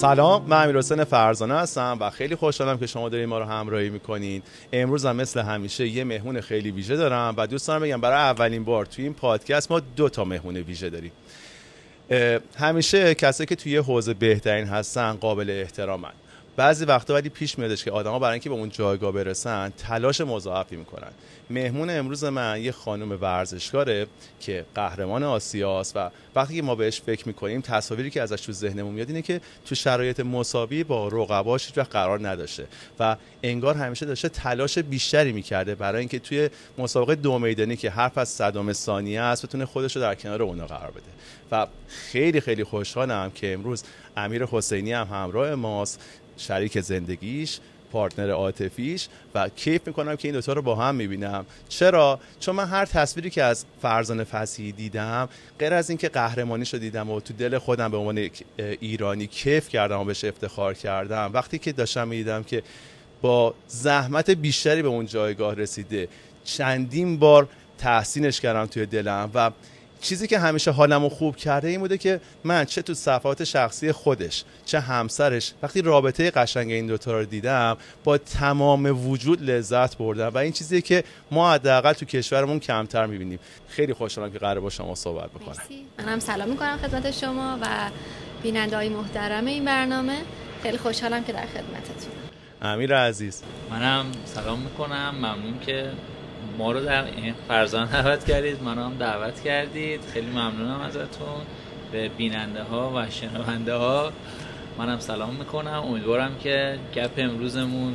سلام من امیر حسین فرزانه هستم و خیلی خوشحالم که شما دارین ما رو همراهی می‌کنین. امروز هم مثل همیشه یه مهمون خیلی ویژه دارم و دوست دارم بگم برای اولین بار توی این پادکست ما دو تا مهمون ویژه داریم. همیشه کسایی که توی حوزه بهترین هستن قابل احترامن. بعضی وقتا ولی پیش میادش که آدما برای اینکه به اون جایگاه برسن تلاش مضاعفی می‌کنن. مهمون امروز من یه خانم ورزشکاره که قهرمان آسیاست و وقتی که ما بهش فکر می‌کنیم تصاویری که ازش تو ذهنمون میاد اینه که تو شرایط مساوی با رقباش هیچ قرار نداشته و انگار همیشه داشته تلاش بیشتری می‌کرده برای اینکه توی مسابقه دو میدانی که حرف از صدام ثانیه است بتونه خودش رو در کنار اونا قرار بده. و خیلی خیلی خوشحالم که امروز امیر حسینی هم همراه ماست. شریک زندگیش پارتنر عاطفیش و کیف می‌کنم که این دوتا رو با هم می‌بینم. چرا؟ چون من هر تصویری که از فرزان فسیحی دیدم غیر از اینکه قهرمانیش رو دیدم و تو دل خودم به عنوان ایرانی کیف کردم و بهش افتخار کردم وقتی که داشتم می‌دیدم که با زحمت بیشتری به اون جایگاه رسیده چندین بار تحسینش کردم توی دلم و چیزی که همیشه حالمو خوب کرده این بوده که من چه تو صفحات شخصی خودش چه همسرش وقتی رابطه قشنگ این دوتا رو دیدم با تمام وجود لذت بردم و این چیزیه که ما حداقل تو کشورمون کمتر می‌بینیم. خیلی خوشحالم که قرار با شما صحبت بکنم. منم سلام می‌کنم خدمت شما و بیننده های محترم این برنامه. خیلی خوشحالم که در خدمتتون. امیر عزیز. منم سلام می‌کنم. ممنون که ما رو در این فرزان دعوت کردید منو هم دعوت کردید. خیلی ممنونم ازتون. به بیننده ها و شنونده ها منم سلام می‌کنم. امیدوارم که گپ امروزمون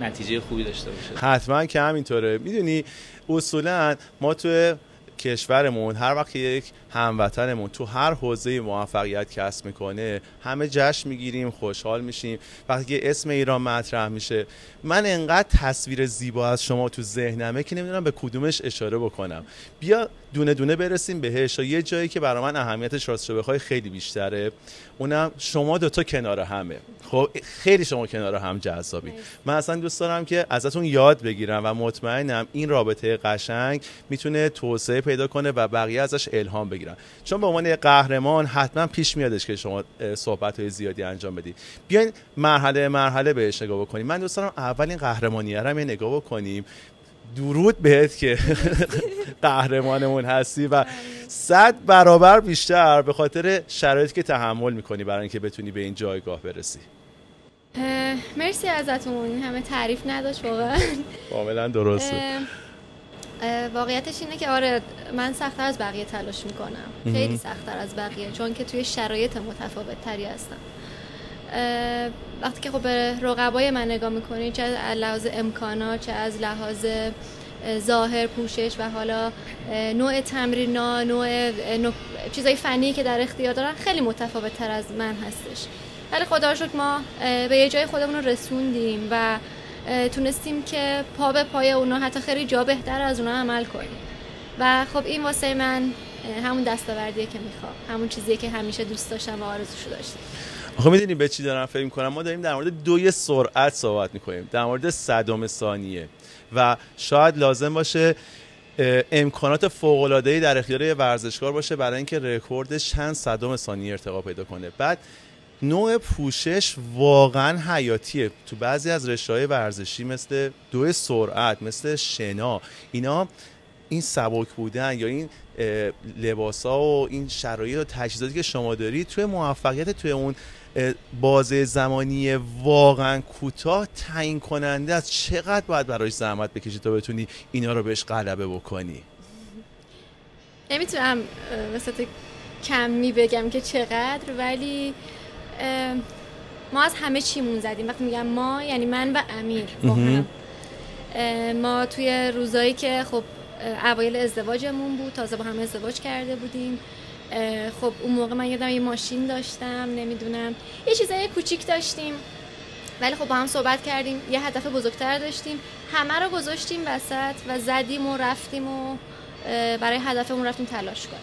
نتیجه خوبی داشته باشه. حتما که همینطوره. می‌دونی اصولا ما تو کشورمون هر وقت یک هموطنمون. تو هر حوزه موفقیت کسب می‌کنه همه جشن می‌گیریم خوشحال میشیم. وقتی که اسم ایران مطرح میشه من انقدر تصویر زیبا از شما تو ذهنمه که نمی‌دونم به کدومش اشاره بکنم. بیا دونه دونه برسیم بهش یه جایی که برای من اهمیتش راست بخوای خیلی بیشتره اونم شما دوتا کنار همه. خب خیلی شما کنار هم جذابی. من اصلا دوست دارم که ازتون یاد بگیرم و مطمئنم این رابطه قشنگ می‌تونه توسعه پیدا کنه و بقیه ازش الهام بگیرن چون به عنوان قهرمان حتما پیش میادش که شما صحبت های زیادی انجام بدید بیاین مرحله مرحله بهش نگاه بکنیم. من دوست دارم اولین قهرمانی رو نگاه بکنیم. درود بهت که قهرمانمون هستی و صد برابر بیشتر به خاطر شرایطی که تحمل می‌کنی برای اینکه بتونی به این جایگاه برسی. مرسی ازتون. همه تعریف نداشت واقعا. کاملا درسته. واقعیتش اینه که آره من سختتر از بقیه تلاش می‌کنم. خیلی سختتر از بقیه چون که توی شرایط متفاوت تری هستم وقتی که خب به رقبای من نگاه می‌کنی چه از لحاظ امکانات چه از لحاظ ظاهر پوشش و حالا نوع تمرینا نوع, نوع چیزای فنی که در اختیار دارن خیلی متفاوت تر از من هستش. ولی خدا رو ما به یه جای خودمون رو رسوندیم و تونستیم که پا به پای اونا حتی خیلی جا بهتر از اونا عمل کنیم. و خب این واسه من همون دستاوردیه که می‌خوام همون چیزیه که همیشه دوست داشتم و آرزوشو داشتم. آخه می‌دونی به چی دارم فکر کنم ما داریم در مورد دوی سرعت صحبت می‌کنیم. در مورد صدام ثانیه. و شاید لازم باشه امکانات فوق العاده ای در اختیار ورزشکار باشه برای اینکه رکوردش چند صدام ثانیه ارتقا پیدا کنه. بعد نوع پوشش واقعا حیاتیه. تو بعضی از رشته ورزشی مثل دو سرعت مثل شنا اینا این سبک بودن یا این لباس و این شرایط و تجهیزاتی که شما دارید توی موفقیت توی اون بازه زمانی واقعا کوتاه تعیین کننده از چقدر باید براش زحمت بکشی تا بتونی اینا رو بهش غلبه بکنی؟ نمی‌تونم مثلا کمی بگم که چقدر ولی ما از همه چیمون زدیم. وقتی میگم ما یعنی من و امیر. با هم ما توی روزایی که خب اوایل ازدواجمون بود تازه با هم ازدواج کرده بودیم. خب اون موقع من یادم یه ماشین داشتم نمی‌دونم. یه چیزای کوچیک داشتیم. ولی خب با هم صحبت کردیم. یه هدف بزرگتر داشتیم. همه رو گذاشتیم وسط و زدیم و رفتیم و برای هدفمون رفتیم تلاش کنیم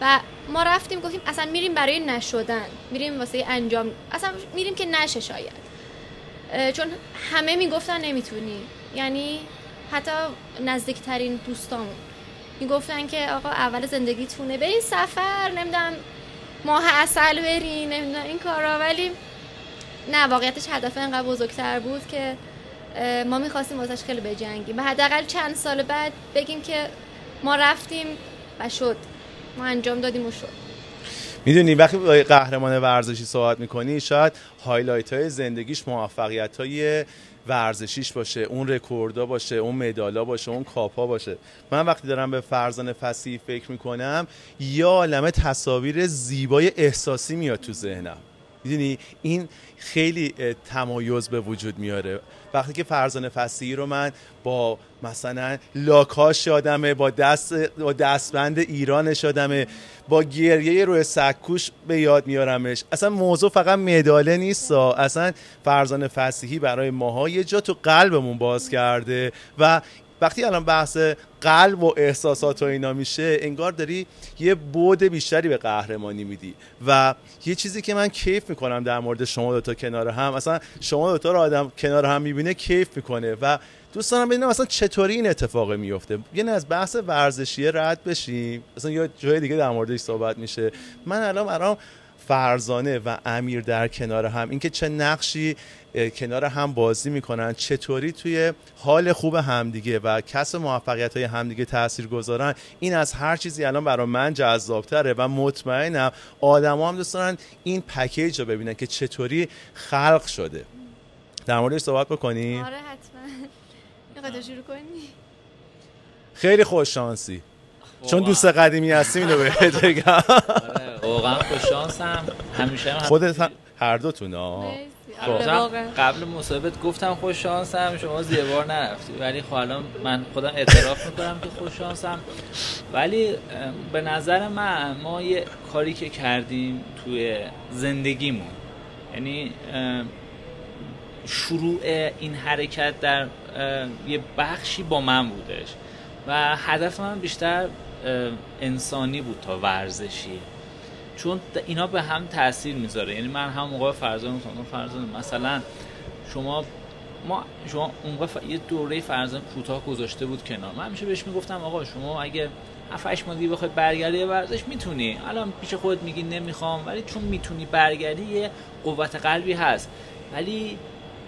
و ما رفتیم گفتیم اصلا میریم برای نشدن میریم واسه انجام اصلا میریم که نشه شاید. چون همه می‌گفتن نمی‌تونی. یعنی حتی نزدیکترین دوستامون می‌گفتن که آقا اول زندگیتونه به این سفر نمی‌دونم ماه اصل برین نمی‌دونم این کارا. ولی نه واقعیتش هدف انقدر بزرگتر بود که ما می‌خواستیم واسش خیلی بجنگیم. و حداقل چند سال بعد بگیم که ما رفتیم و شد. ما انجام دادیم و شد. می‌دونی وقتی قهرمان ورزشی صحبت می‌کنی شاید highlight های زندگیش موفقیت های ورزشیش باشه اون رکوردا باشه اون مدالا باشه اون کاپا باشه. من وقتی دارم به فرزانه فصیحی فکر می‌کنم یه عالمه تصاویر زیبای احساسی میاد تو ذهنم. می‌دونی؟ این خیلی تمایز به وجود میاره. وقتی که فرزان فسیحی رو من با مثلا لاکاش یادمه با دست با دستبند ایرانش یادمه با گریه روی سکوش به یاد میارمش. اصلا موضوع فقط مداله نیست اصلا فرزان فسیحی برای ماها یه جا تو قلبمون باز کرده و وقتی الان بحث قلب و احساسات و اینا میشه انگار داری یه بود بیشتری به قهرمانی میدی. و یه چیزی که من کیف می‌کنم در مورد شما دوتا کنار هم اصلا شما دوتا رو آدم کنار هم می‌بینه کیف می‌کنه و دوست دارم ببینم اصلا چطوری این اتفاق میفته یعنی از بحث ورزشی رد بشیم. اصلا یه جای دیگه در موردش صحبت میشه. من الان برام فرزانه و امیر در کنار هم. اینکه چه نقشی کنار هم بازی می‌کنن چطوری توی حال خوب همدیگه و کسب موفقیت های همدیگه تاثیر گذارن این از هر چیزی الان برای من جذابتره و مطمئنم آدما هم دوست دارن این پکیج رو ببینن که چطوری خلق شده. در موردش صحبت بکنیم آره حتما. شروع کنی. خیلی خوش شانسی. چون دوست قدیمی هستیم اینو بهت بگم. آره، واقعا خوش شانسم. همیشه خودت هر دوتون ها خب. قبل مصاحبت گفتم خوش شانسم شما زیبار نرفتی. ولی خب الان من خودم اعتراف می‌کنم که خوش شانسم. ولی به نظر من ما یه کاری که کردیم توی زندگیمون یعنی شروع این حرکت در یه بخشی با من بودش. و هدف من بیشتر انسانی بود تا ورزشی. چون اینا به هم تاثیر می‌ذاره. یعنی من هم موقع فرزان گفتم فرزان مثلا شما ما شما اون یه دوره فرزان کوتاه گذاشته بود کنار. من همیشه بهش می‌گفتم آقا شما اگه 7 8 ماه دیگه بخوای برگردی ورزش می‌تونی. الان پیش خودت میگی نمی‌خوام ولی چون می‌تونی برگردی یه قوت قلبی هست. ولی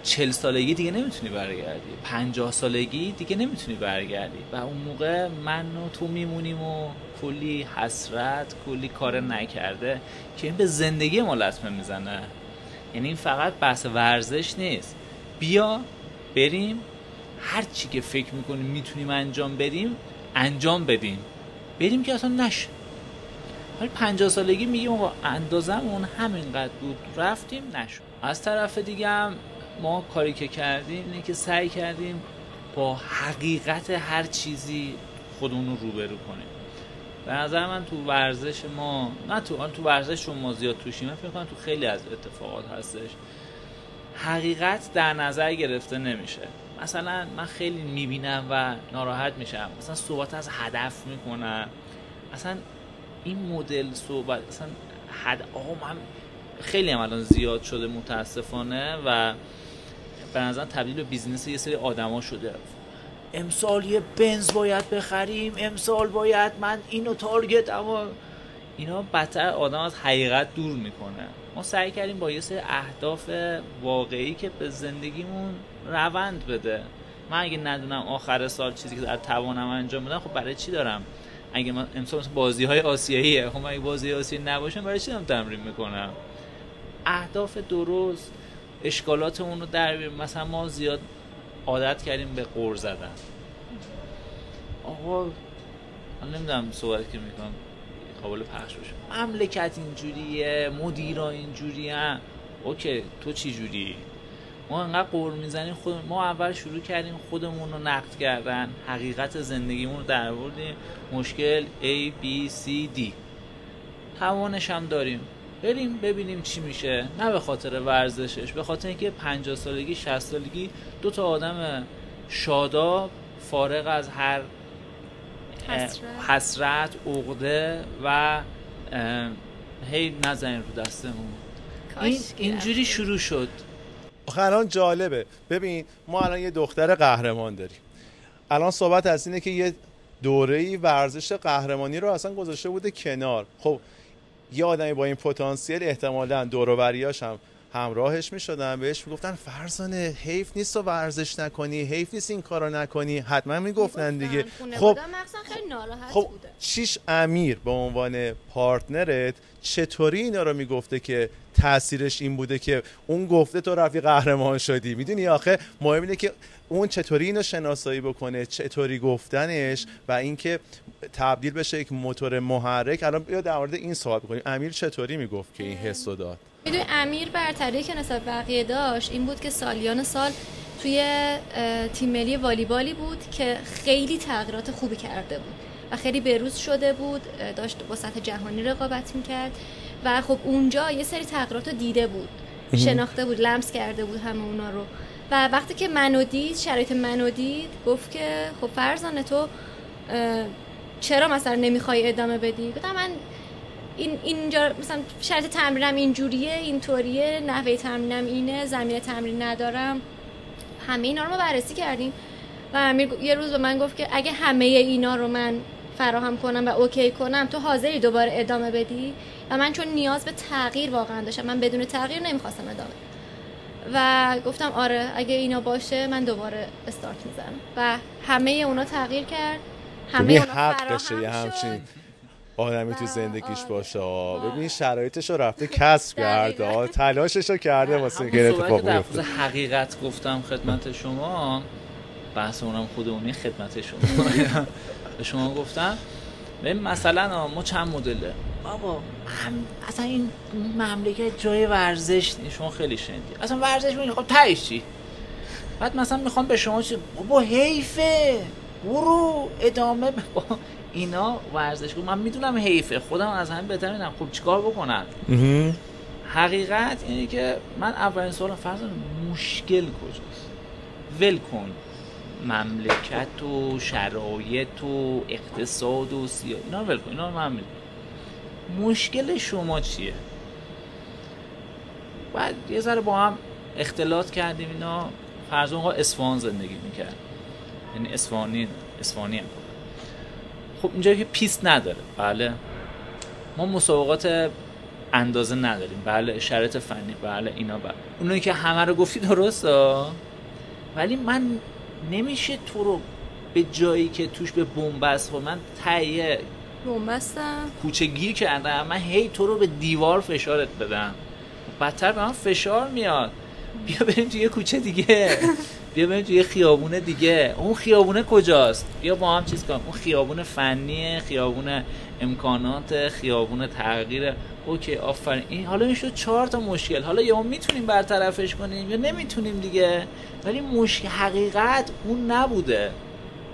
چل سالگی دیگه نمی‌تونی برگردی. پنجاه سالگی دیگه نمی‌تونی برگردی. و اون موقع من و تو میمونیم و کلی حسرت کلی کار نکرده که این به زندگی ما لطمه می‌زنه. یعنی این فقط بحث ورزش نیست. بیا بریم. هر چی که فکر می‌کنیم می‌تونیم انجام بدیم انجام بدیم. بریم که اصلا نشه. ولی پنجاه سالگی میگیم آقا اندازمون همینقدر بود. رفتیم نشد. از طرف دیگه هم ما کاری که کردیم اینه که سعی کردیم با حقیقت هر چیزی خودمون رو روبرو کنیم. به نظر من تو ورزش ما نه تو تو ورزش ما زیاد توشیم. من فکر تو خیلی از اتفاقات هستش. حقیقت در نظر گرفته نمیشه. مثلا من خیلی می‌بینم و ناراحت میشم. مثلا صحبت از هدف می‌کنن اصلا این مدل صحبت اصلا حد آقا من خیلی هم الان زیاد شده متاسفانه و به نظر تبدیل به business یه سری آدما شده. امسال یه بنز باید بخریم امسال باید من اینو target اما اینا بدتر آدم از حقیقت دور می‌کنه. ما سعی کردیم با یه سری اهداف واقعی که به زندگیمون روند بده. من اگه ندونم آخر سال چیزی که در توانم انجام بدم خب برای چی دارم؟ اگه من امسال بازی های آسیاییه خب اگه بازی آسیایی نباشه برای چی دارم تمرین می‌کنم؟ اهداف درست. اشکالاتمون رو در مثلا ما زیاد عادت کردیم به قور زدن. آقا من نمی‌دونم صحبت که می‌کنم. قابل پخش بشه مملکت اینجوریه مدیرا اینجوری اوکی تو چی جوری؟ ما انقدر قور می‌زنیم خود ما اول شروع کردیم خودمون رو نقد کردن. حقیقت زندگیمون رو در مشکل A B C D. توانش هم داریم. بریم ببینیم چی میشه. نه به خاطر ورزشش به خاطر اینکه 50 سالگی 60 سالگی دو تا آدم شاداب فارغ از هر حسرت. عقده و هی نزنین رو دستمون. این اینجوری شروع شد. آخه الان جالبه. ببین ما الان یه دختر قهرمان داریم. الان صحبت از اینه که یه دوره ورزش قهرمانی رو اصلا گذاشته بوده کنار. خب یه آدمی با این پتانسیل احتمالا دور و هم همراهش می‌شدن بهش می‌گفتن فرزانه حیف نیست تو ورزش نکنی حیف نیست این کارو نکنی. حتما می‌گفتن دیگه. خب خب چیش امیر به عنوان پارتنرت چطوری اینا رو می‌گفته که تاثیرش این بوده که اون گفته تو رفی قهرمان شدی؟ می‌دونی آخه مهم اینه که اون چطوری اینو شناسایی بکنه چطوری گفتنش و اینکه تبدیل بشه یک موتور محرک. الان بیا در مورد این سوال بکنیم. امیر چطوری می‌گفت که این حس داد؟ می‌دونی امیر برتری که نسبت بقیه داشت این بود که سالیان سال توی تیم ملی والیبالی بود که خیلی تغییرات خوبی کرده بود و خیلی بروز شده بود داشت با سطح جهانی رقابت می‌کرد و خب اونجا یه سری تغییرات رو دیده بود شناخته بود لمس کرده بود همه اونا رو. و وقتی که منو دید شرایط منو دید گفت که خب فرزانه تو چرا مثلا نمی‌خوای ادامه بدی؟ گفتم من این اینجا مثلا شرط تمرینم اینجوریه اینطوریه نحوه تمرینم اینه زمین تمرین ندارم. همه اینا رو ما بررسی کردیم و امیر یه روز به من گفت که اگه همه اینا رو من فراهم کنم و اوکی کنم تو حاضری دوباره ادامه بدی؟ و من چون نیاز به تغییر واقعا داشتم من بدون تغییر نمی‌خواستم ادامه. و گفتم آره اگه اینا باشه من دوباره استارت می‌زنم. و همه اونا تغییر کرد همه اونا حق همچین. آدمی تو زندگیش باشه. ببین شرایطش رو رفته کسب کرده. تلاشش رو کرده واسه که اتفاق بیفته. حقیقت گفتم خدمت شما بحث اونم خودمونی خدمت شما. به شما گفتم. ببین مثلا ما چند مدله؟ بابا هم اصلا این مملکت جای ورزش شما خیلی شنیدی. اصلا ورزش میگه خب تایش چی؟ بعد مثلا می‌خوام به شما چی؟ بابا حیفه. برو ادامه با اینا ورزش من می‌دونم حیفه. خودم از همین بهتر می‌دونم. خب چیکار بکنم حقیقت اینه که من اولین سوالم فرض مشکل کجاست؟ ول کن. مملکت و شرایط و اقتصاد و سیاه اینا ول کن. اینا من مشکل شما چیه؟ بعد یه ذره با هم اختلاط کردیم اینا. فرض اصفهان زندگی می‌کرد. یعنی اصفهانی اصفهانی هم. خب اینجا که پیست نداره. بله. ما مسابقات اندازه نداریم. بله شرط فنی. بله اینا بله. اونایی که همه رو گفتی درست ولی من نمیشه تو رو به جایی که توش به بنبست خب من تهیه بنبستم. کوچه گیر کردم. من هی تو رو به دیوار فشارت بدم. بدتر به من فشار میاد. بیا بریم توی کوچه دیگه. بیا بریم توی خیابون دیگه. اون خیابونه کجاست؟ بیا با هم چیز کنم اون خیابون فنیه خیابون امکانات خیابون تغییر. اوکی آفرین. این حالا این شد چهار تا مشکل. حالا یا می‌تونیم برطرفش کنیم یا نمی‌تونیم دیگه. ولی مشکل حقیقت اون نبوده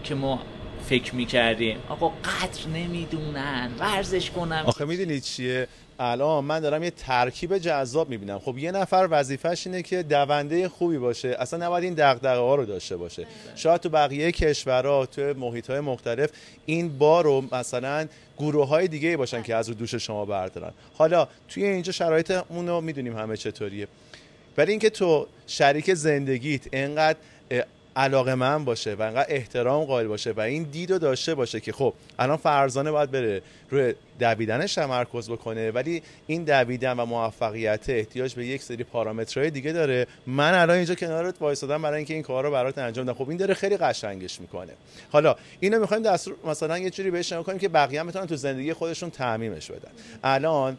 که ما فکر می‌کردیم. آقا قدر نمی‌دونن. ورزش کنم آخه می‌دونید چیه؟ الان من دارم یه ترکیب جذاب می‌بینم. خب یه نفر وظیفش اینه که دونده خوبی باشه. اصلا نباید این دغدغه ها رو داشته باشه. شاید تو بقیه کشورها تو محیط های مختلف این بار رو مثلا گروه های دیگه باشن که از رو دوش شما بردارن. حالا توی اینجا شرایط اونو می‌دونیم همه چطوریه. ولی اینکه تو شریک زندگیت انقدر علاقه من باشه و انقدر احترام قائل باشه و این دیدو داشته باشه که خب الان فرزانه باید بره روی دویدنش تمرکز بکنه ولی این دویدن و موفقیت احتیاج به یک سری پارامترهای دیگه داره. من الان اینجا کنارت وایسادم برای اینکه این کار رو برات انجام بدم. خب این داره خیلی قشنگش می‌کنه. حالا اینو می‌خوایم دستور مثلا یه جوری بهش کنیم که بقیه می‌تونن تو زندگی خودشون تعمیمش بدن. الان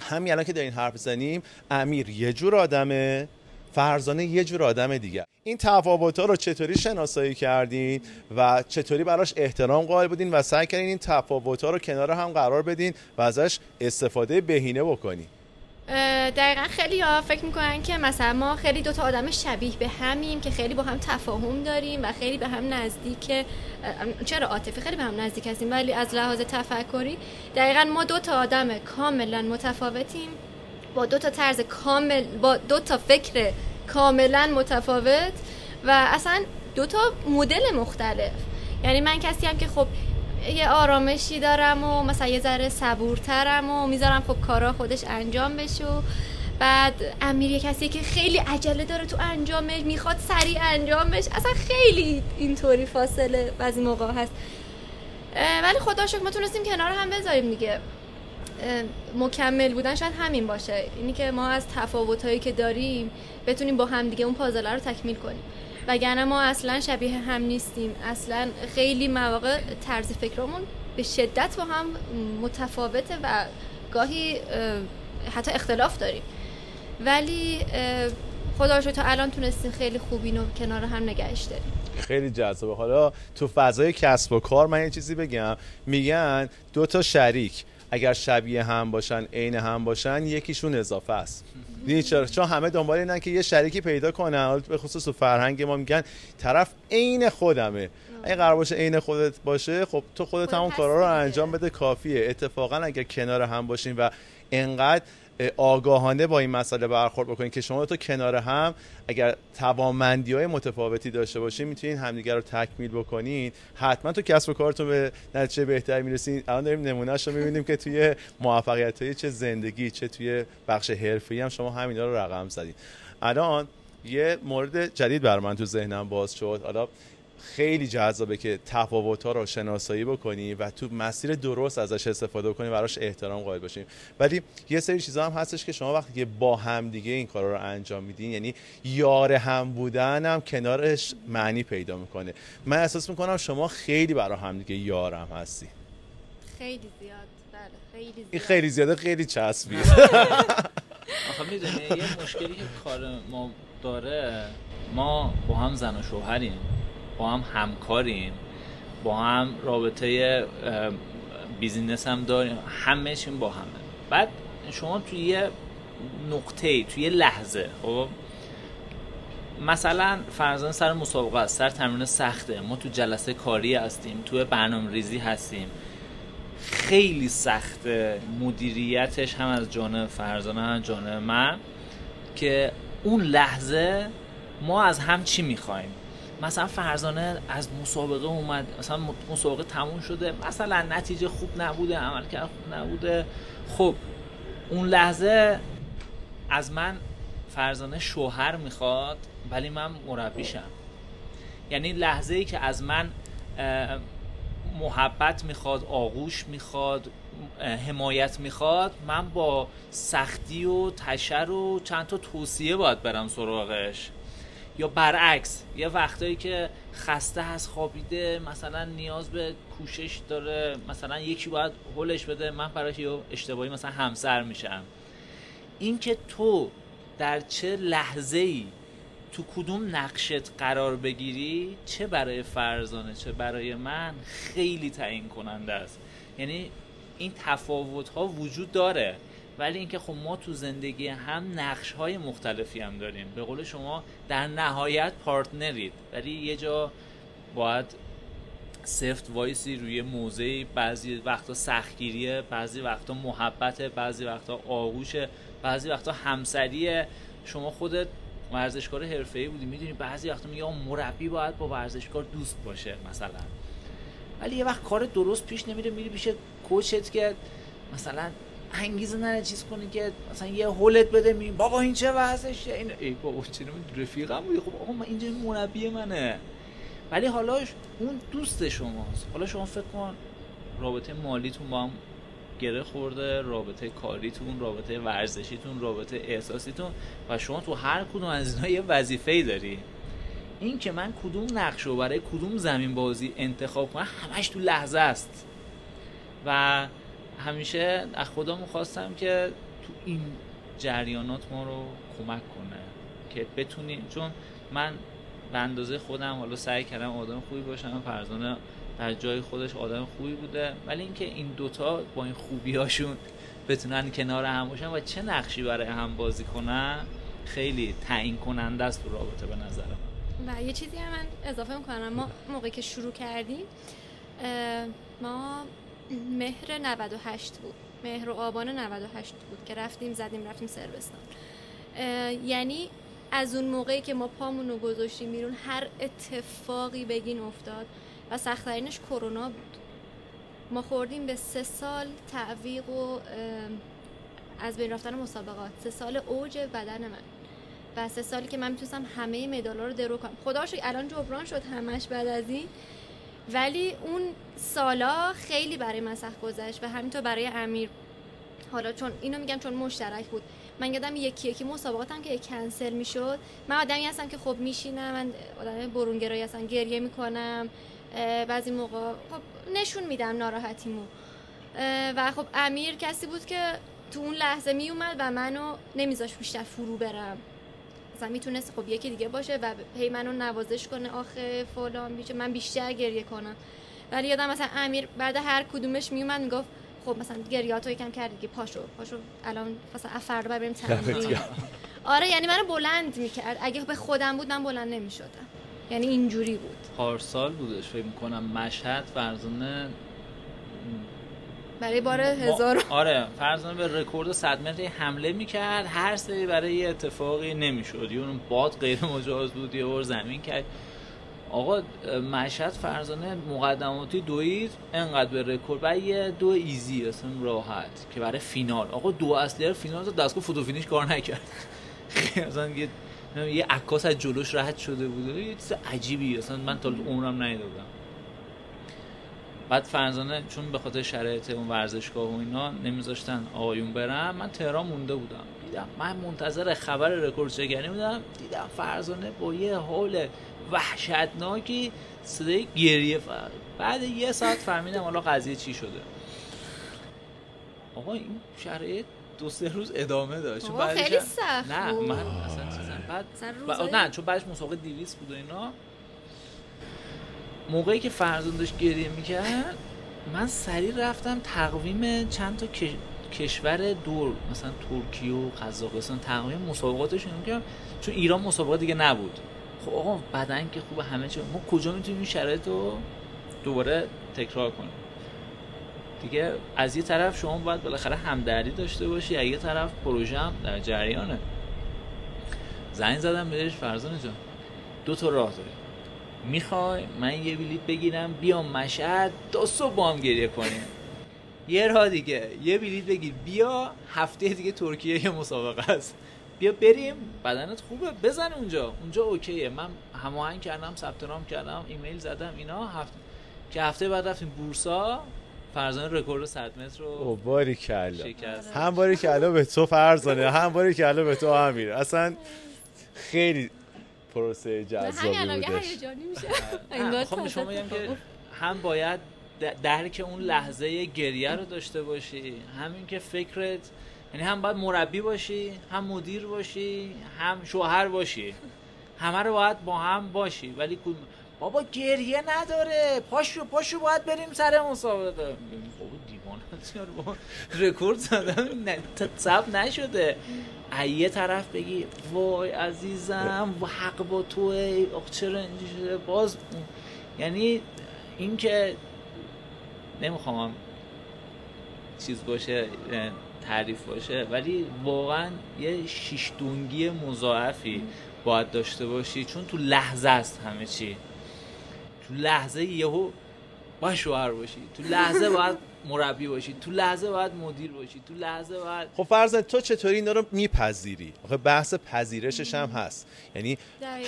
همین الان که دارین حرف زنیم امیر یه جور آدمه فرزانه یه جور آدم دیگه. این تفاوت ها رو چطوری شناسایی کردین و چطوری براش احترام قائل بودین و سعی کردین این تفاوت ها رو کنار هم قرار بدین و ازش استفاده بهینه بکنین؟ دقیقا خیلی ها فکر می‌کنن که مثلا ما خیلی دوتا آدم شبیه به همیم که خیلی با هم تفاهم داریم و خیلی به هم نزدیک چرا عاطفی؟ خیلی به هم نزدیک هستیم ولی از لحاظ تفکری دقیقا ما دوتا آدم کاملا متفاوتیم. با دو تا طرز کامل با دو تا فکر کاملا متفاوت و اصلا دو تا مدل مختلف. یعنی من کسی هم که خب یه آرامشی دارم و مثلا یه ذره صبورترم و می‌ذارم خب کارا خودش انجام بشه و بعد امیر یه کسی که خیلی عجله داره تو انجامش می‌خواد سریع انجام بشه. اصلا خیلی اینطوری فاصله بعضی موقع هست. ولی خدا شکر ما تونستیم کنار هم بذاریم دیگه. مکمل بودن شاید همین باشه. اینی که ما از تفاوتهایی که داریم بتونیم با هم دیگه اون پازله رو تکمیل کنیم. وگرنه ما اصلا شبیه هم نیستیم. اصلا خیلی مواقع طرز فکرمون به شدت با هم متفاوته و گاهی حتی اختلاف داریم. ولی خدا تا الان تونستیم خیلی خوب اینو کنار هم نگهش داریم. خیلی جذابه. حالا تو فضای کسب و کار من یه چیزی بگم. میگن دو تا شریک. اگر شبیه هم باشن عین هم باشن یکیشون اضافه است. چرا؟ چون همه دنبال اینن که یه شریکی پیدا کنن. به خصوص تو فرهنگ ما میگن طرف عین خودمه. اگه قرار باشه عین خودت باشه خب تو خودت همون کارا رو انجام بده کافیه. اتفاقا اگر کنار هم باشین و انقدر آگاهانه با این مسئله برخورد بکنید که شما تو کنار هم اگر توانمندی های متفاوتی داشته باشین می‌تونین همدیگه رو تکمیل بکنین. حتما تو کسب و کارتون به نتیجه بهتری می‌رسین. الان داریم نمونهش رو می‌بینیم که توی موفقیت های چه زندگی چه توی بخش حرفی هم شما همینا رو رقم زدید الان یه مورد جدید بر من تو ذهنم باز شد. حالا خیلی جذابه که تفاوت ها رو شناسایی بکنی و تو مسیر درست ازش استفاده کنی براش احترام قائل باشیم ولی یه سری چیزا هم هستش که شما وقتی که با هم دیگه این کارا رو انجام میدین یعنی یار هم بودن هم کنارش معنی پیدا می‌کنه. من احساس می‌کنم شما خیلی برای هم دیگه یارم هستی. خیلی زیاد بله خیلی زیاد. این خیلی زیاده خیلی چسبیه. آخه می‌دونی یه مشکلی که کار ما داره ما با هم زن و شوهریم. با هم همکاریم. با هم رابطه بیزینس هم داریم. همه چیم با همه. بعد شما توی یه نقطه توی یه لحظه خب؟ مثلا فرزان سر مسابقه است سر تمرین سخته. ما تو جلسه کاری هستیم تو برنامه ریزی هستیم. خیلی سخته مدیریتش هم از جانب فرزانه هم جانب من که اون لحظه ما از هم چی می‌خوایم؟ مثلا فرزانه از مسابقه اومد مثلا مسابقه تموم شده مثلا نتیجه خوب نبوده عملکرد خوب نبوده. خب اون لحظه از من فرزانه شوهر می‌خواد ولی من مربیشم. یعنی لحظه ای که از من محبت می‌خواد آغوش می‌خواد حمایت می‌خواد من با سختی و تشر و چند تا توصیه باید برم سراغش. یا برعکس یه وقتایی که خسته هست خوابیده مثلا نیاز به کوشش داره مثلا یکی باید هلش بده من براش یه اشتباهی مثلا همسر میشم. اینکه تو در چه لحظه ای تو کدوم نقشت قرار بگیری چه برای فرزانه چه برای من خیلی تعیین کننده است. یعنی این تفاوت ها وجود داره. ولی اینکه خب ما تو زندگی هم نقش های مختلفی هم داریم. به قول شما در نهایت پارتنرید. ولی یه جا باید سفت وایسی روی موضعی بعضی وقتا سختگیریه بعضی وقتا محبته بعضی وقتا آغوشه بعضی وقتا همسریه. شما خودت ورزشکار حرفه‌ای بودی می‌دونی بعضی وقتا میگه مربی باید با ورزشکار دوست باشه مثلا. ولی یه وقت کار درست پیش نمیره میری پیش کوچت که مثلا انگیزه نره چیز کنی که مثلا یه هولت بده می بابا این چه وضعشه؟ این ای بابا چرا رفیقم بودی؟ خب آقا من اینجا مربی منه. ولی حالا اون دوست شماست. حالا شما فکر کن رابطه مالیتون با هم گره خورده رابطه کاریتون رابطه ورزشیتون رابطه احساسیتون و شما تو هر کدوم از اینا یه وظیفه ای داری. این که من کدوم نقش رو برای کدوم زمین بازی انتخاب کنم همش تو لحظه است. و همیشه از خدا می‌خواستم که تو این جریانات ما رو کمک کنه که بتونیم چون من به اندازه خودم حالا سعی کردم آدم خوبی باشم فرزانه در جای خودش آدم خوبی بوده ولی اینکه این دوتا با این خوبیاشون بتونن کنار هم باشن و چه نقشی برای هم بازی کنن خیلی تعیین کننده است تو رابطه به نظر من. و یه چیزی هم من اضافه می‌کنم ما موقعی که شروع کردیم ما مهر 98 بود. مهر و آبان 98 بود که رفتیم زدیم رفتیم سربستان. یعنی از اون موقعی که ما پامونو گذاشتیم بیرون هر اتفاقی بگین افتاد و سختترینش کرونا بود. ما خوردیم به سه سال تعویق و از بین رفتن مسابقات. سه سال اوج بدن من. و سه سالی که من می‌تونستم همه مدالا رو درو کنم. خدا الان جبران شد همش بعد از این. ولی اون سالا خیلی برای سخت گذشت و همینطور برای امیر. حالا چون اینو میگم چون مشترک بود. من یادم یکی یکی مسابقاتم که کنسل می‌شد. من آدمی هستم که خب میشینم من آدم برونگرایی هستم گریه می‌کنم بعضی موقع خب نشون میدم ناراحتیمو. و خب امیر کسی بود که تو اون لحظه میومد و منو نمیذاش بیشتر فرو برم. مثلا می‌تونست خب یکی دیگه باشه و هی منو نوازش کنه آخه فلان بیچه من بیشتر گریه کنم. ولی یادم مثلا امیر بعد هر کدومش میومد می‌گفت خب مثلا گریاتو یکم کردی که پاشو پاشو الان مثلا فردا بریم تمرین آره یعنی منو بلند می‌کرد. اگه به خودم بود من بلند نمی‌شدم. یعنی اینجوری بود. پارسال بودش فکر می‌کنم مشهد فرزانه برای بار هزار آره فرزانه به رکورد 100 متری حمله می‌کرد. هر سری برای یه اتفاقی نمی‌شد. یه اون باد غیر مجاز بود یه بار زمین کرد. آقا مشهد فرزانه مقدماتی دوید انقدر به رکورد. بعد یه دو easy اصلا راحت که برای فینال. آقا دو اصلی فینال دستگاه photo finish کار نکرد. اصلا یه یه عکاس از جلوش رد شده بود. یه چیز عجیبی اصلا من تا عمرم ندیده بودم. بعد فرزانه چون به خاطر شرایط اون ورزشگاه و اینا نمیذاشتن آقایون برم من تهران مونده بودم. دیدم من منتظر خبر رکورد شکنی بودم. دیدم فرزانه با یه حال وحشتناکی صدای گریه فرد. بعد یه ساعت فهمیدم حالا قضیه چی شده. آقا این شرایط دو سه روز ادامه داشت. چون خیلی سخت نه من اصلا چیزم بعد نه چون بعدش مسابقه 200 بود و اینا. موقعی که فرزون داشت گریه می‌کرد من سریع رفتم تقویم چند تا کشور دور مثلا ترکیه و قزاقستان تقویم مسابقاتش کردم چون ایران مسابقه دیگه نبود. خب آقا بدن که خوبه همه چی. ما کجا می‌تونیم این شرایط رو دوباره تکرار کنیم؟ دیگه از یه طرف شما باید بالاخره همدردی داشته باشی از یه طرف پروژه هم در جریانه. زنگ زدم بهش فرزانه جان. دو تا راه داره می‌خوای من یه بلیت بگیرم بیام مشهد دو صبح با هم گریه کنیم. یه راه دیگه یه بلیت بگیر بیا هفته دیگه ترکیه یه مسابقه است. بیا بریم بدنت خوبه بزن اونجا. اونجا okay ه. من هماهنگ کردم ثبت نام کردم ایمیل زدم اینا هفته که هفته بعد رفتیم بورسا فرزانه رکورد 100 متر رو باری کلا هم باری کلا به تو فرزانه هم باری کلا به تو امیر. اصلا خیلی پروسه جذابی بودش. خب شما میگم که هم باید درک اون لحظه گریه رو داشته باشی همین که فکرت یعنی هم باید مربی باشی هم مدیر باشی هم شوهر باشی. همه رو باید با هم باشی. ولی بابا گریه نداره. پاشو پاشو باید بریم سر مسابقه. بابا دیوانه. رکورد زدم سب نشده. یه طرف بگی وای عزیزم و حق با توه چرا اینجا شده؟ باز یعنی این که نمی‌خوام چیز باشه تعریف باشه ولی واقعا یه شیشتونگی مضاعفی باید داشته باشی. چون تو لحظه است همه چی. تو لحظه یهو باید شوهر باشی. تو لحظه باید مربی باشی تو لحظه باید مدیر باشی تو لحظه باید خب فرضاً تو چطوری اینا رو میپذیری؟ آخه بحث پذیرشش هم هست. یعنی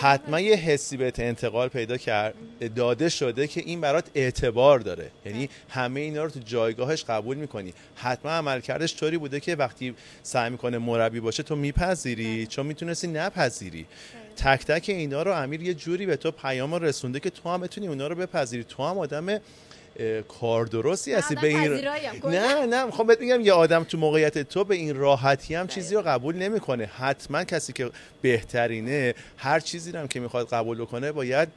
حتما یه حسی بهت انتقال پیدا کرد داده شده که این برات اعتبار داره. یعنی همه اینا رو تو جایگاهش قبول می‌کنی. حتما عملکردش طوری بوده که وقتی سعی می‌کنه مربی باشه تو میپذیری چون می‌تونستی نپذیری. تک تک اینا رو امیر یه جوری به تو پیام رسونده که تو هم بتونی اونا رو بپذیری. تو هم آدم کار درستی هستی به این نه نه می‌خوام بهت میگم یه آدم تو موقعیت تو به این راحتی هم چیزی رو قبول نمی‌کنه. حتما کسی که بهترینه هر چیزی هم که می‌خواد قبول کنه باید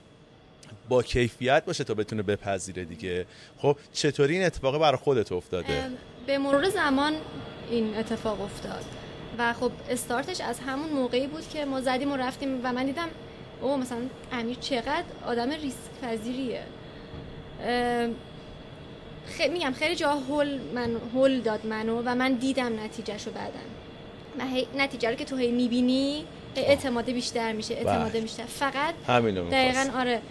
با کیفیت باشه تا بتونه بپذیره دیگه. خب چطوری این اتفاق برای خودت افتاده؟ به مرور زمان این اتفاق افتاد. و خب استارتش از همون موقعی بود که ما زدیم و رفتیم و من دیدم او مثلا امیر چقدر آدم ریسک پذیریه. خیلی میگم خیلی جا هول من هول داد منو و من دیدم نتیجهشو بعدن من نتیجه رو که تو هی می‌بینی اعتماد بیشتر میشه اعتماد بله. بیشتر. فقط همینو دقیقا آره.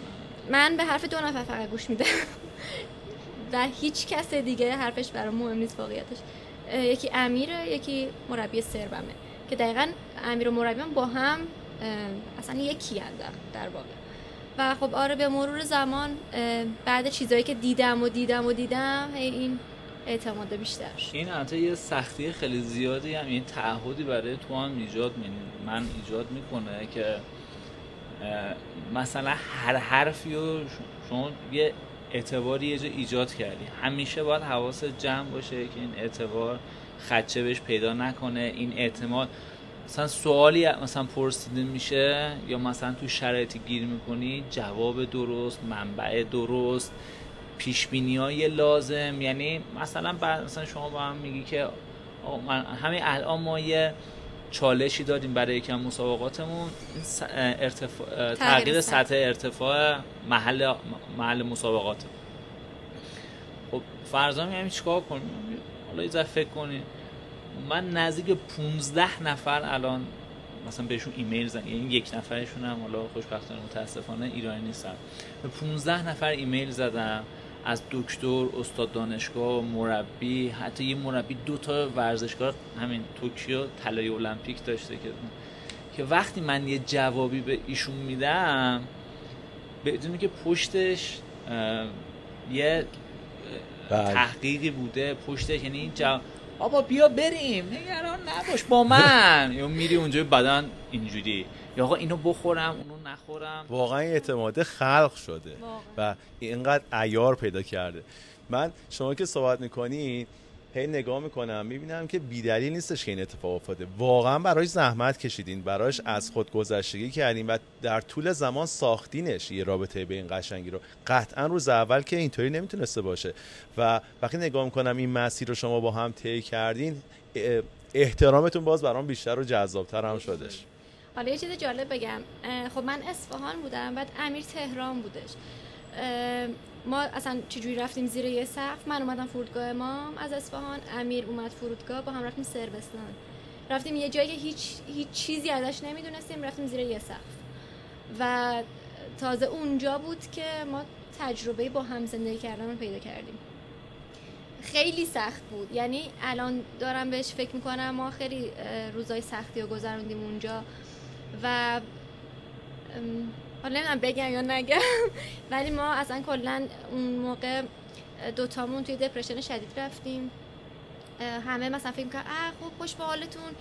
من به حرف دو نفر فقط گوش میدم. و هیچ کس دیگه حرفش برام مهم نیست واقعیتش. یکی امیره یکی مربی سربمه که دقیقا امیر و مربی با هم اصلا یکی در, در واقع. و خب آره به مرور زمان بعد چیزایی که دیدم و دیدم و دیدم این اعتماد بیشتر این البته یه سختی خیلی زیادی هم این تعهدی برای تو هم ایجاد من ایجاد می‌کنه که مثلا هر حرفی رو شما یه اعتباری یه جا ایجاد کردی. همیشه باید حواس جمع باشه که این اعتبار خدچه بهش پیدا نکنه. این اعتماد مثلا سوالی مثلا پرسیده میشه یا مثلا تو شرایطی گیر می‌کنی؟ جواب درست منبع درست پیش های لازم. یعنی مثلا بعد مثلا شما با هم میگی که همین الان ما یه چالشی داریم برای یکم مسابقاتمون. ارتفاع تغییر سطح. ارتفاع محل محل مسابقات. خب فرضا میگم چیکار کنیم؟ حالا یه فکر کنیم. من نزدیک 15 نفر الان مثلا بهشون ایمیل زن یعنی یک نفرشون هم حالا خوشبختانه متاسفانه ایرانی نیستن. به 15 نفر ایمیل زدم از دکتر استاد دانشگاه مربی حتی یه مربی دو تا ورزشکار همین توکیو طلای المپیک داشته که که وقتی من یه جوابی به ایشون میدم بدونی که پشتش یه بله. تحقیقی بوده. پشتش یعنی این جواب آبا بیا بریم. نگران نباش. با من. یا میری اونجا بدن اینجوری. یا آقا اینو بخورم اونو نخورم. واقعا اعتماد خلق شده. و اینقدر ایار پیدا کرده. من شما که صحبت می‌کنی هی نگاه می‌کنم می‌بینم که بیدلیل نیستش که این اتفاق افتاده. واقعا براش زحمت کشیدین براش از خود گذشتگی کردین و در طول زمان ساختینش یه رابطه به این قشنگی رو. قطعا روز اول که اینطوری نمی‌تونسته باشه. و وقتی نگاه می‌کنم این مسیر رو شما با هم طی کردین احترامتون باز برام بیشتر و جذابتر هم شدش حالا یه چیز جالب بگم. خب من اصفهان بودم بعد امیر تهران بودش. ما اصلا چجوری رفتیم زیر یه سقف؟ من اومدم فرودگاه ما از اصفهان امیر اومد فرودگاه با هم رفتیم سربستان. رفتیم یه جایی که هیچ, هیچ چیزی ازش نمی‌دونستیم رفتیم زیر یه سقف. و تازه اونجا بود که ما تجربه با هم زندگی کردن رو پیدا کردیم. خیلی سخت بود. یعنی الان دارم بهش فکر می‌کنم ما خیلی روزای سختی رو گذروندیم اونجا. و حالا نمی‌دونم بگم یا نگم. ولی ما اصلا کلا اون موقع دوتامون توی دپرشن شدید رفتیم. همه مثلا فکر کنن اه خوب خوش به حالتون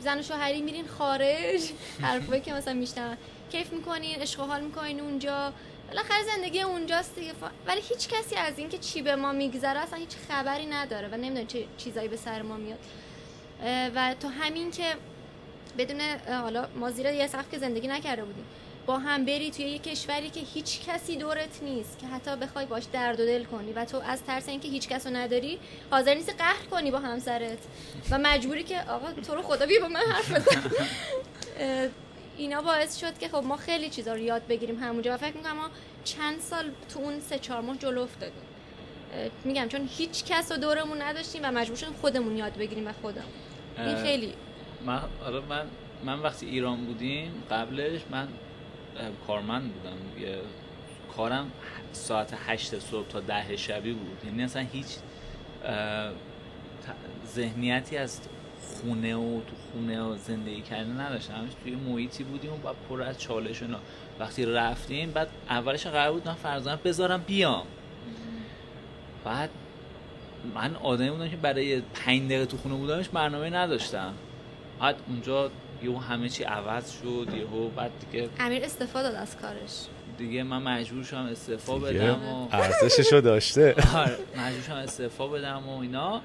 زن و شوهری میرین خارج. حرفایی که مثلا میشنن کیف می‌کنین؟ عشق و حال می‌کنین اونجا؟ بالاخره زندگی اونجاست دیگه. ولی هیچ کسی از اینکه چی به ما میگذره اصلا هیچ خبری نداره و نمی‌دونه چه چیزایی به سر ما میاد. و تو همین که بدون حالا ما زیر یه سقف که زندگی نکرده بودیم. با هم بری توی یه کشوری که هیچ کسی دورت نیست که حتی بخوای باش درد و دل کنی. و تو از ترس اینکه هیچ کس رو نداری حاضر نیستی قهر کنی با همسرت. و مجبوری که آقا تو رو خدا بیا با من حرف بزن. اینا باعث شد که خب ما خیلی چیزا رو یاد بگیریم همونجا. و فکر می‌کنم ما چند سال تو اون سه چهار ماه جلو افتادیم. میگم چون هیچ کس رو دورمون نداشتیم و مجبور شدیم خودمون یاد بگیریم و خودمون این خیلی. من آره من من وقتی ایران بودیم قبلش من کارمند بودم. یه کارم ساعت هشت صبح تا ده شبی بود. یعنی اصلا هیچ ذهنیتی از خونه و تو خونه و زندگی کردن نداشتم. همش توی محیطی بودیم و با پر از چالش اینا. وقتی رفتیم بعد اولش قرار بود من فرزانم بذارم بیام. بعد من آدمی بودم که برای پنج دقیقه تو خونه بودمش برنامه نداشتم. بعد اونجا یهو همه چی عوض شد یهو بعد دیگه امیر استفاده داد از کارش. دیگه من مجبور شدم استعفا بدم و ارزششو داشته. آره مجبور شدم استعفا بدم و اینا.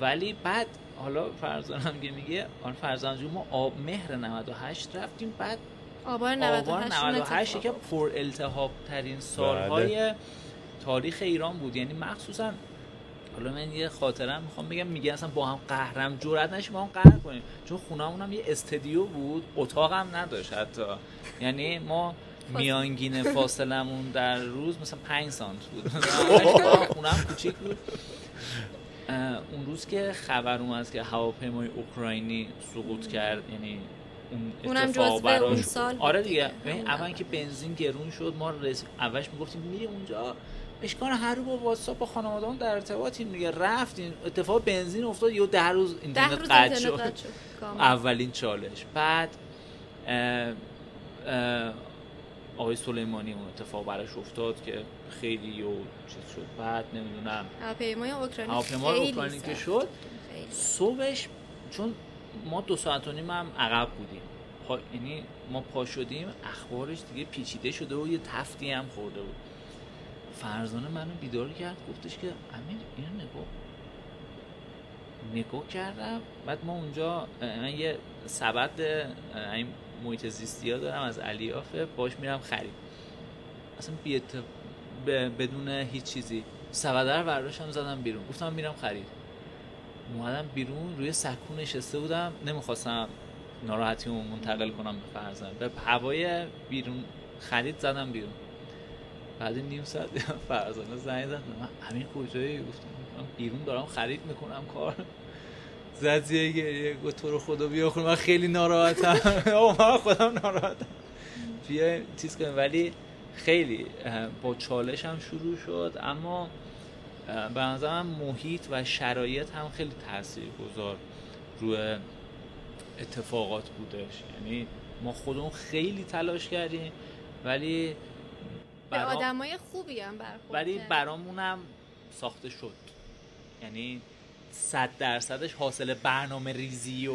ولی بعد حالا فرزانم که میگه آن فرزان جو ما آب مهر 98 رفتیم بعد آبار 98 آبار 98 که پر التهاب ترین سالهای بله. تاریخ ایران بود. یعنی مخصوصا حالا من یه خاطرم می‌خوام بگم میگه اصلا با هم قهرم جرأت نشیم با هم قهر کنیم. چون خونمون هم یه استدیو بود اتاقم نداشت حتی. یعنی ما میانگین فاصلمون در روز مثلا 5 سانت بود. خونم کوچیک بود. اون روز که خبر اومد که هواپیمای اوکراینی سقوط کرد یعنی اون اتفاق براش اون سال آره دیگه. اول که بنزین گرون شد ما رس... اولش می‌گفتیم میریم اونجا. اشکال هر رو با واتساپ با خانواده‌ام در ارتباطیم دیگه. رفتیم اتفاق بنزین افتاد یه ده روز اینترنت قطع شد. اولین چالش. بعد آقای سلیمانی اون اتفاق براش افتاد که خیلی و چیز شد. بعد نمی‌دونم. هواپیمای اوکراینی هواپیمای اوکراینی که شد. صبحش چون ما دو ساعت و نیم هم عقب بودیم. یعنی ما پا شدیم اخبارش دیگه پیچیده شده و یه تفتی هم خورده بود. فرزانه منو بیدار کرد گفتش که امیر اینو نگاه نگاه کردم بعد ما اونجا من یه سبد این محیط زیستی ها دارم از الیافه باش میرم خرید. اصلا بی اتف... ب- بدون هیچ چیزی. سبده رو برداشتم زدم بیرون. گفتم میرم خرید. اومدم بیرون روی سکو نشسته بودم. نمی‌خواستم ناراحتیمو منتقل کنم به فرزند به هوای بیرون خرید زدم بیرون. بعد نیم ساعت فرزانه زنگ زد. من امیر کجایی؟ گفتم من بیرون دارم خرید می‌کنم کار. زد زیر گریه گفت تو رو خدا بیا خونه. من خیلی ناراحتم. آقا من خودم ناراحتم. بیا چیز کنیم. ولی خیلی با چالش هم شروع شد. اما به نظرم محیط و شرایط هم خیلی تاثیر گذار روی اتفاقات بودش. یعنی ما خودمون خیلی تلاش کردیم ولی به برا- آدمای خوبی هم برخورد ولی. برامونم ساخته شد. یعنی صد درصدش حاصل برنامه ریزی و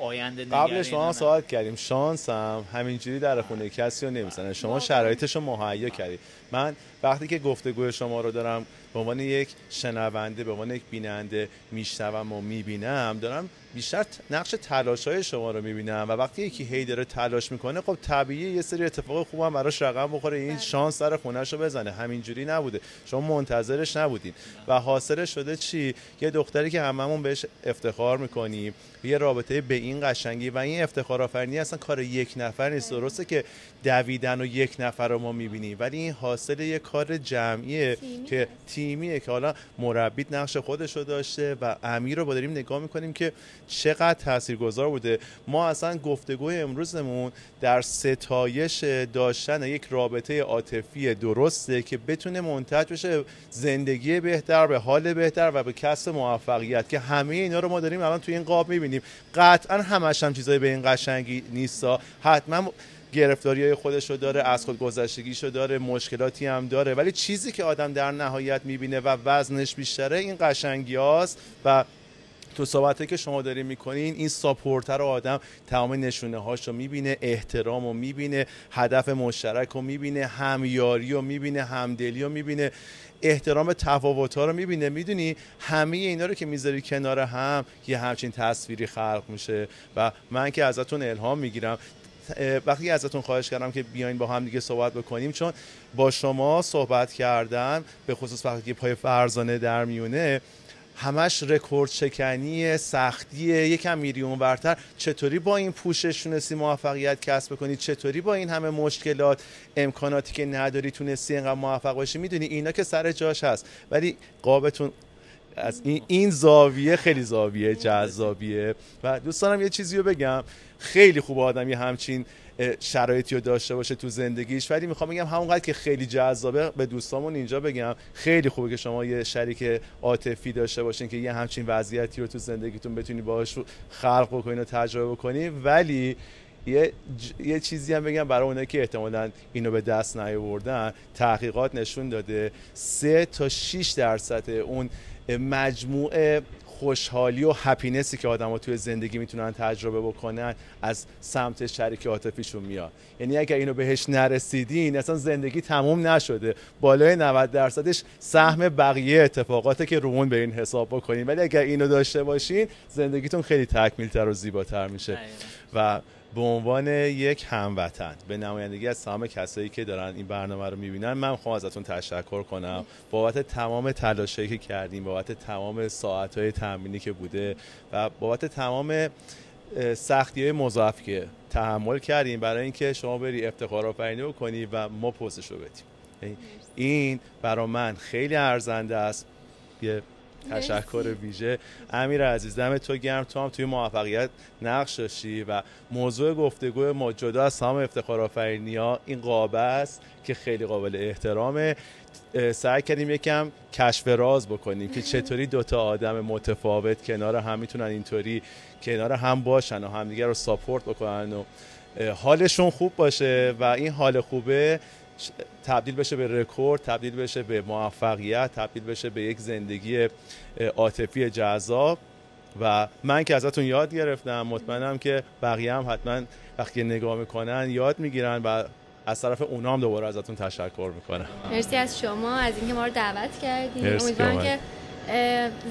آینده نگری قبلش ما اینا هم نه. سوال کردیم. شانس هم همینجوری در خونه کسی رو نمی‌زنه. شما شرایطش رو مهیا کردید من وقتی که گفتگوی شما رو دارم به عنوان یک شنونده به عنوان یک بیننده میشنوم و می‌بینم دارم بیشتر نقش تلاش های شما رو می‌بینم و وقتی یکی هی داره تلاش می‌کنه خب طبیعی یه سری اتفاق خوب هم براش رقم بخوره. این بله. شانس سر خونش رو بزنه. همینجوری نبوده. شما منتظرش نبودین. و حاصل شده چی؟ یه دختری که هممون بهش افتخار می‌کنیم. یه رابطه به این قشنگی و این افتخار آفرینی اصلا کار یک نفر نیست. درسته که دویدن و یک نفر رو ما می‌بینیم. ولی این حاصل یه کار جمعیه که هست. تیمیه که حالا مربیت نقش خودش داشته و امیر رو با داریم نگاه می‌کنیم که چقدر تاثیرگذار بوده. ما اصلا گفتگوی امروزمون در ستایش داشتن یک رابطه عاطفی درسته که بتونه منتج بشه زندگی بهتر به حال بهتر و به کسب موفقیت که همه اینا رو ما داریم الان توی این قاب می‌بینیم. قطعا همش هم چیزای به این قشنگی نیستا. حتما گرفتاری های خودش رو داره از خود گذشتگیش رو داره مشکلاتی هم داره. ولی چیزی که آدم در نهایت می‌بینه و وزنش بیشتره این قشنگی و تو صحبته که شما دارین می‌کنین این ساپورتر رو آدم تمام نشونه هاش رو می‌بینه احترام رو می‌بینه هدف مشترک رو می‌بینه همیاری رو می‌بینه همدلی رو می‌بینه احترام تفاوت ها رو می‌بینه. می‌دونی؟ همه اینا رو که می‌ذاری کنار هم یه همچین تصویری خلق میشه. و من که ازتون الهام می‌گیرم وقتی ازتون خواهش کردم که بیاین با هم دیگه صحبت بکنیم چون با شما صحبت کردن به خصوص وقتی پای فرزانه در میونه همش رکورد شکنی سختی یکم میری اونورتر چطوری با این پوشش تونستی موفقیت کسب بکنی چطوری با این همه مشکلات امکاناتی که نداری تونستی اینقدر موفق باشی؟ می‌دونی اینا که سر جاش هست. ولی قابتون از این, این زاویه خیلی زاویه جذابیه. و دوست دارم یه چیزی رو بگم. خیلی خوب آدم یه همچین شرایطی رو داشته باشه تو زندگیش. ولی می‌خوام بگم همونقدر که خیلی جذابه به دوستامون اینجا بگم. خیلی خوبه که شما یه شریک عاطفی داشته باشین که یه همچین وضعیتی رو تو زندگیتون بتونی باهاش خلق بکنین و تجربه بکنین. ولی یه, ج- یه چیزی هم بگم برای اونایی که احتمالا اینو به دست نیاوردن تحقیقات نشون داده. سه تا 6 درصد اون مجموعه خوشحالی و هپینسی که آدم توی زندگی می‌تونن تجربه بکنن از سمت شریک عاطفیشون میاد. یعنی اگر اینو بهش نرسیدین اصلا زندگی تموم نشده. بالای 90 درصدش سهم بقیه اتفاقاته که رومون به این حساب بکنین. ولی اگر اینو داشته باشین زندگیتون خیلی تکمیلتر و زیباتر میشه. و به عنوان یک هموطن به نمایندگی از تمام کسایی که دارن این برنامه رو می‌بینن من می‌خوام ازتون تشکر کنم. بابت تمام تلاشایی که کردیم بابت تمام ساعتهای تمرینی که بوده و بابت تمام سختی های مضاعف که تحمل کردیم برای اینکه شما بری افتخار آفرینی بکنی و ما پوزش رو بدیم. یعنی این برا من خیلی ارزنده است. یه تشکر ویژه. امیر عزیز دم تو گرم. تو هم توی موفقیت نقش داشتی و موضوع گفتگو ما جدا از تمام افتخار آفرینی ها این قابه است که خیلی قابل احترامه. سعی کردیم یکم کشف راز بکنیم که چطوری دوتا آدم متفاوت کنار هم می‌تونن اینطوری کنار هم باشن و همدیگه رو ساپورت بکنن و حالشون خوب باشه و این حال خوبه تبدیل بشه به رکورد تبدیل بشه به موفقیت تبدیل بشه به یک زندگی عاطفی جذاب. و من که ازتون یاد گرفتم مطمئنم که بقیه هم حتما وقتی نگاه می‌کنن یاد می‌گیرن و از طرف اونا هم دوباره ازتون تشکر می‌کنم. مرسی از شما از اینکه ما رو دعوت کردید امیدوارم که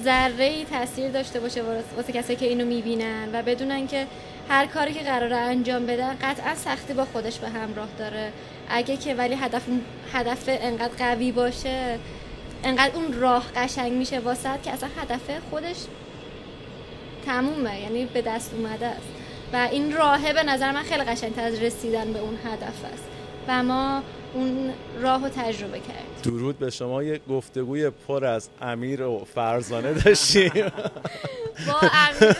ذره ای تاثیر داشته باشه واسه کسایی که اینو می‌بینن و بدونن که هر کاری که قراره انجام بدن قطعا سختی با خودش به همراه داره. اگه که ولی هدف هدف انقدر قوی باشه انقدر اون راه قشنگ میشه واسه که اصلا هدف خودش تمومه یعنی به دست اومده است. و این راهه به نظر من خیلی قشنگتر از رسیدن به اون هدف است. و ما اون راه رو تجربه کردیم درود به شما. یه گفتگوی پر از امیر و فرزانه داشتیم. با امیر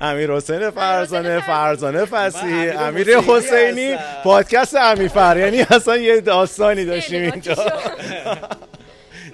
امیر حسین فرزانه فرزانه. فسی امیر حسینی پادکست امیر فر یعنی اصلا یه داستانی داشتیم اینجا.